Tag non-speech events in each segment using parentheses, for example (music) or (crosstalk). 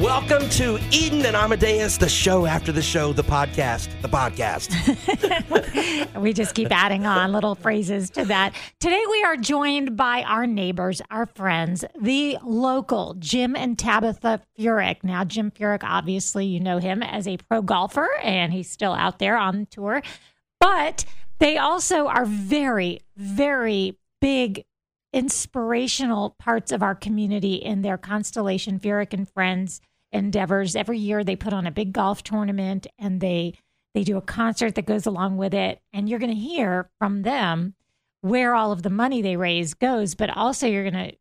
Welcome to Eden and Amadeus, the show after the show, the podcast, the podcast. (laughs) we just keep adding on little phrases to that. Today we are joined by our neighbors, our friends, the local Jim and Tabitha Furyk. Now, Jim Furyk, obviously, you know him as a pro golfer, and he's still out there on tour. But they also are very, very big inspirational parts of our community in their Constellation Furyk and Friends endeavors. Every year they put on a big golf tournament and they they do a concert that goes along with it. And you're going to hear from them where all of the money they raise goes, but also you're going to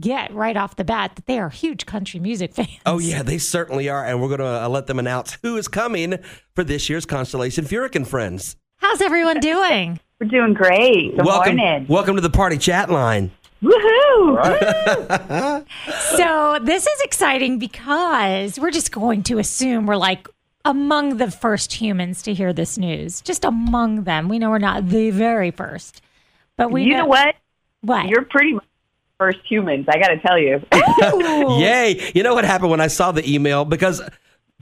get right off the bat that they are huge country music (laughs) fans. Oh, yeah, they certainly are. And we're going to uh, let them announce who is coming for this year's Constellation Furyk and Friends. How's everyone doing? We're doing great. Good welcome, morning. Welcome to the party chat line. Woohoo! (laughs) so this is exciting because we're just going to assume we're like among the first humans to hear this news. Just among them. We know we're not the very first. But we you know, what? What? You're pretty much first humans, I got to tell you. (laughs) Yay. You know what happened when I saw the email? Because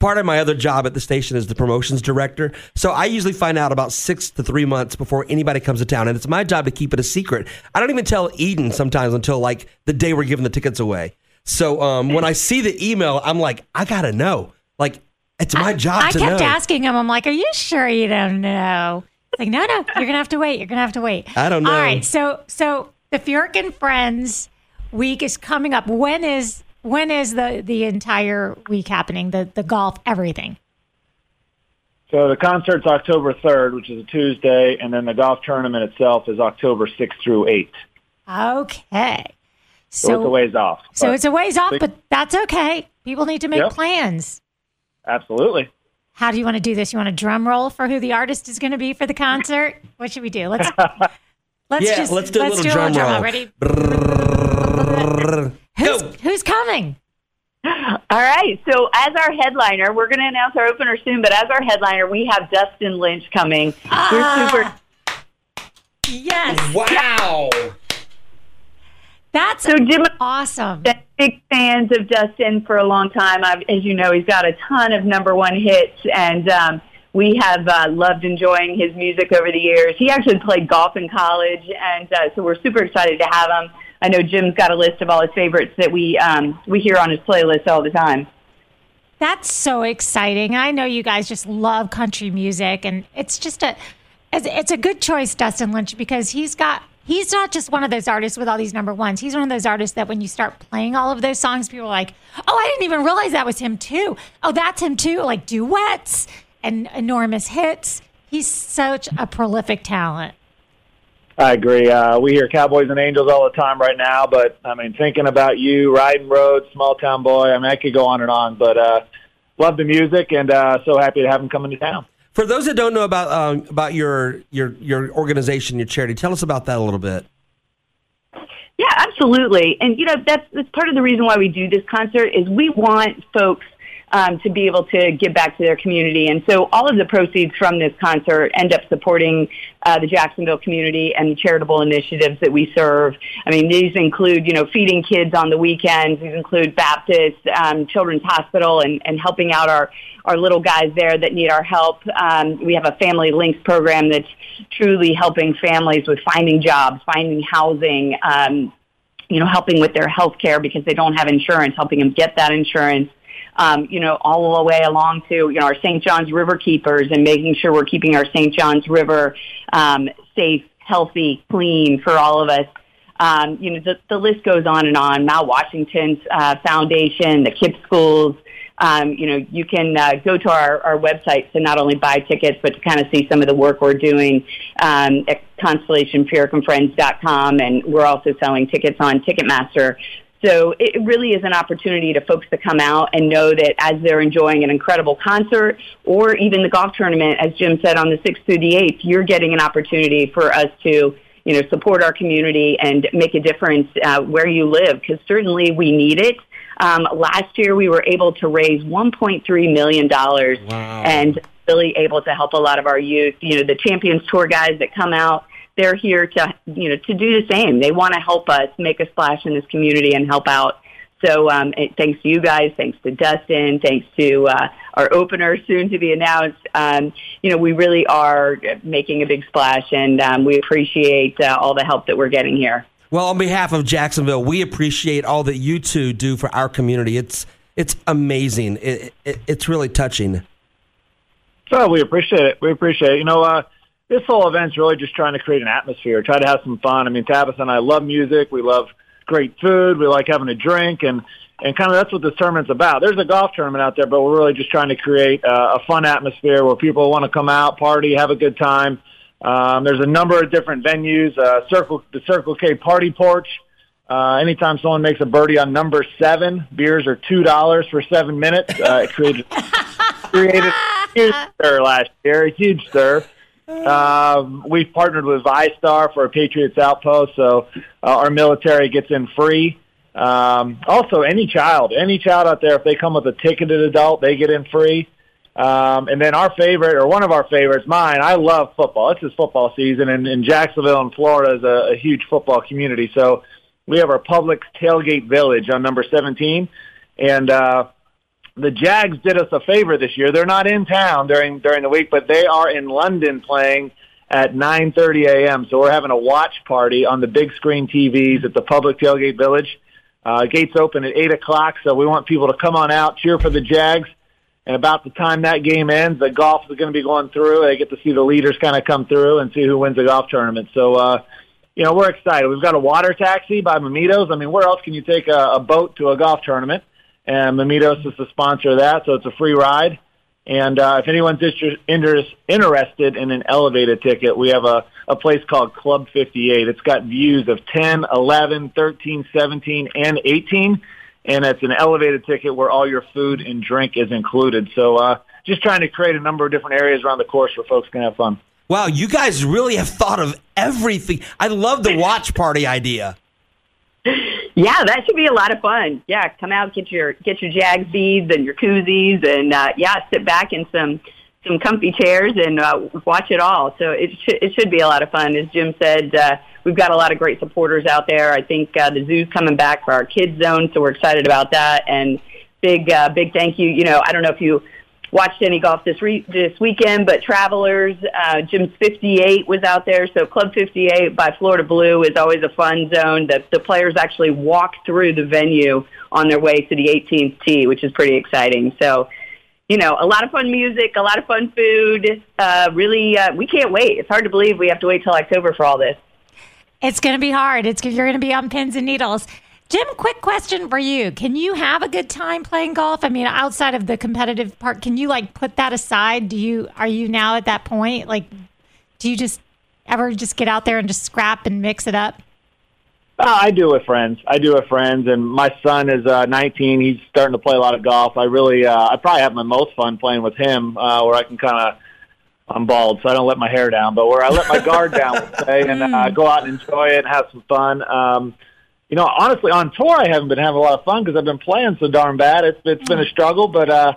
part of my other job at the station is the promotions director. So I usually find out about six to three months before anybody comes to town. And it's my job to keep it a secret. I don't even tell Eden sometimes until like the day we're giving the tickets away. So um, when I see the email, I'm like, I got to know. Like, it's my job I kept know. asking him, I'm like, are you sure you don't know? It's like, no, no, you're going to have to wait. You're going to have to wait. I don't know. All right. So, so the and Friends week is coming up. When is when is the the entire week happening? The the golf, everything. So the concert's October 3rd, which is a Tuesday, and then the golf tournament itself is October 6th through 8th. Okay. So, it's a ways off. So it's a ways off, but that's okay. People need to make Yep. plans. Absolutely. How do you want to do this? You want a drum roll for who the artist is going to be for the concert? What should we do? Let's (laughs) let's yeah, just let's do a little drum roll. roll. Ready? (laughs) Who's, Go. who's coming? All right. So, as our headliner, we're going to announce our opener soon, but as our headliner, we have Dustin Lynch coming. Ah. We're super. Yes, Wow. that's So, Jim, awesome. been big fans of Dustin for a long time. I've, as you know, he's got a ton of number one hits, and um, we have uh, loved enjoying his music over the years. He actually played golf in college, and uh, so we're super excited to have him. I know Jim's got a list of all his favorites that we um, we hear on his playlist all the time. That's so exciting. I know you guys just love country music, and it's just a it's, a good choice, Dustin Lynch, because he's got he's not just one of those artists with all these number ones. He's one of those artists that when you start playing all of those songs, people are like, "Oh, I didn't even realize that was him too. Oh, that's him too." Like duets and enormous hits. He's such a prolific talent. I agree. Uh, we hear Cowboys and Angels all the time right now, but I mean, thinking about you, riding roads, small town boy. I mean, I could go on and on, but uh, love the music and uh, so happy to have him coming to town. For those that don't know about um, about your your your organization, your charity, tell us about that a little bit. Yeah, absolutely. And you know, that's that's part of the reason why we do this concert is we want folks um, to be able to give back to their community. And so all of the proceeds from this concert end up supporting uh, the Jacksonville community and the charitable initiatives that we serve. I mean, these include, you know, feeding kids on the weekends. These include Baptist um, Children's Hospital and, and helping out our, our little guys there that need our help. Um, we have a family links program that's truly helping families with finding jobs, finding housing, um, you know, helping with their health care because they don't have insurance, helping them get that insurance um, you know, all the way along to, you know, our St. John's River keepers and making sure we're keeping our St. John's River um, safe, healthy, clean for all of us. Um, you know, the, the list goes on and on. Mount Washington's uh, Foundation, the KIPP schools. Um, you know, you can uh, go to our, our website to not only buy tickets, but to kind of see some of the work we're doing um, at ConstellationFuryk.com, and we're also selling tickets on Ticketmaster. So it really is an opportunity to folks to come out and know that as they're enjoying an incredible concert or even the golf tournament, as Jim said, on the 6th through the 8th, you're getting an opportunity for us to, you know, support our community and make a difference uh, where you live because certainly we need it. Um, last year we were able to raise $1.3 million Wow. and really able to help a lot of our youth. You know, the Champions Tour guys that come out, they're here to, you know, to do the same. They want to help us make a splash in this community and help out. So um, it, thanks to you guys, thanks to Dustin, thanks to uh, our opener soon to be announced. Um, you know, we really are making a big splash, and um, we appreciate uh, all the help that we're getting here. Well, on behalf of Jacksonville, we appreciate all that you two do for our community. It's it's amazing. It, it, it's really touching. So we appreciate it. We appreciate it. You know, uh, this whole event's really just trying to create an atmosphere, try to have some fun. I mean, Tabitha and I love music. We love great food. We like having a drink, and and kind of that's what this tournament's about. There's a golf tournament out there, but we're really just trying to create uh, a fun atmosphere where people want to come out, party, have a good time. Um, there's a number of different venues. Uh, Circle the Circle K Party Porch. Uh, anytime someone makes a birdie on number seven, beers are two dollars for seven minutes. Uh, it created (laughs) created a huge stir last year, a huge stir. Um, we've partnered with VyStar for a Patriots Outpost, so uh, our military gets in free. Um, also, any child, any child out there, if they come with a ticketed adult, they get in free. Um, and then our favorite, or one of our favorites, mine, I love football. It's just football season, and, and Jacksonville and Florida is a, a huge football community. So we have our Publix Tailgate Village on number 17. And uh, the Jags did us a favor this year. They're not in town during during the week, but they are in London playing at 9:30 a.m. So we're having a watch party on the big screen TVs at the Publix Tailgate Village. Uh, gates open at eight o'clock, so we want people to come on out, cheer for the Jags. And about the time that game ends, the golf is going to be going through. They get to see the leaders kind of come through and see who wins the golf tournament. So, uh, you know, we're excited. We've got a water taxi by Mamitos. I mean, where else can you take a, a boat to a golf tournament? And Mamitos is the sponsor of that, so it's a free ride. And uh, if anyone's inter- interested in an elevated ticket, we have a, a place called Club 58. It's got views of 10, 11, 13, 17, and 18. And it's an elevated ticket where all your food and drink is included. So uh, just trying to create a number of different areas around the course where folks can have fun. Wow, you guys really have thought of everything. I love the watch party idea. Yeah, that should be a lot of fun. Yeah, come out, get your get your Jags beads and your koozies, and uh, yeah, sit back in some some comfy chairs and uh, watch it all. So it should it should be a lot of fun. As Jim said, uh, we've got a lot of great supporters out there. I think uh, the zoo's coming back for our kids zone, so we're excited about that. And big uh, big thank you. You know, I don't know if you watched any golf this re- this weekend, but Travelers, uh, Jim's 58 was out there. So Club 58 by Florida Blue is always a fun zone. The, the players actually walk through the venue on their way to the 18th tee, which is pretty exciting. So, you know, a lot of fun music, a lot of fun food. Uh, really, uh, we can't wait. It's hard to believe we have to wait till October for all this. It's going to be hard. It's you're going to be on pins and needles. Jim, quick question for you. Can you have a good time playing golf? I mean, outside of the competitive part, can you like put that aside? Do you are you now at that point? Like do you just ever just get out there and just scrap and mix it up? Uh, I do with friends. I do with friends, and my son is uh, 19. He's starting to play a lot of golf. I really, uh, I probably have my most fun playing with him, uh, where I can kind of, I'm bald, so I don't let my hair down, but where I let my guard down, (laughs) say, and uh, go out and enjoy it and have some fun. Um, you know, honestly, on tour, I haven't been having a lot of fun because I've been playing so darn bad. It's it's been a struggle, but uh,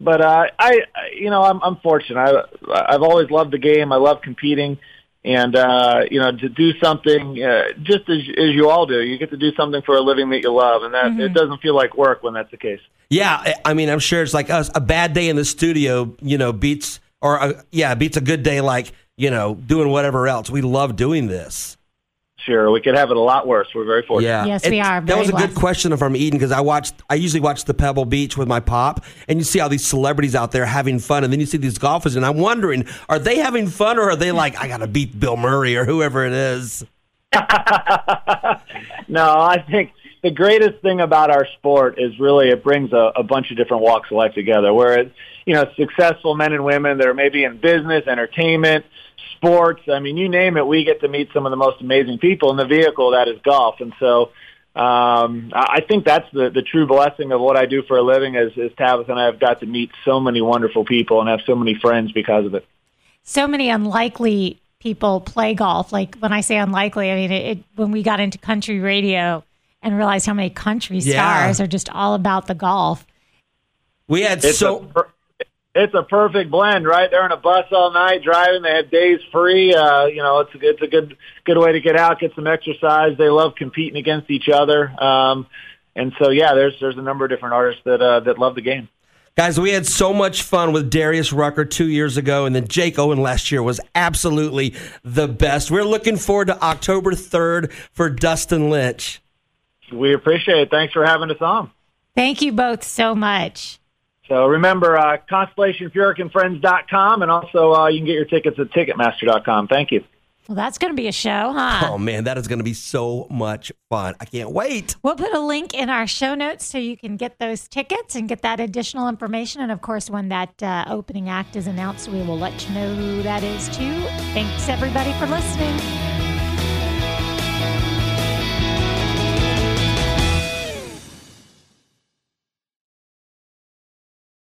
but uh, I, I- you know, I'm I'm fortunate. I I've always loved the game. I love competing, and uh, you know, to do something uh, just as as you all do, you get to do something for a living that you love, and that it doesn't feel like work when that's the case. Yeah, I- I mean, I'm sure it's like us. A bad day in the studio, you know, beats or a, yeah, beats a good day like you know doing whatever else. We love doing this. Sure, we could have it a lot worse. We're very fortunate. Yeah. Yes, we are. That Very was a good question from Eden because I watched. I usually watch the Pebble Beach with my pop, and you see all these celebrities out there having fun, and then you see these golfers, and I'm wondering, are they having fun or are they like, I got to beat Bill Murray or whoever it is? (laughs) no, I think the greatest thing about our sport is really it brings a, a bunch of different walks of life together. Where it's you know successful men and women that are maybe in business, entertainment, sports. I mean, you name it, we get to meet some of the most amazing people in the vehicle that is golf, and so. Um, I I think that's the, the true blessing of what I do for a living is, is Tabitha and I have got to meet so many wonderful people and have so many friends because of it. So many unlikely people play golf. Like when I say unlikely, I mean it, it when we got into country radio and realized how many country Yeah. stars are just all about the golf. We had It's so a per- it's a perfect blend, right? They're in a bus all night driving. They have days free. Uh, you know, it's it's a good good way to get out, get some exercise. They love competing against each other. Um, and so yeah, there's there's a number of different artists that uh, that love the game. Guys, we had so much fun with Darius Rucker two years ago, and then Jake Owen last year was absolutely the best. We're looking forward to October 3rd for Dustin Lynch. We appreciate it. Thanks for having us on. Thank you both so much. So remember, uh, ConstellationFurykandFriends.com, and also uh, you can get your tickets at Ticketmaster.com. Thank you. Well, that's going to be a show, huh? Oh, man, that is going to be so much fun. I can't wait. We'll put a link in our show notes so you can get those tickets and get that additional information. And of course, when that uh, opening act is announced, we will let you know who that is too. Thanks, everybody, for listening.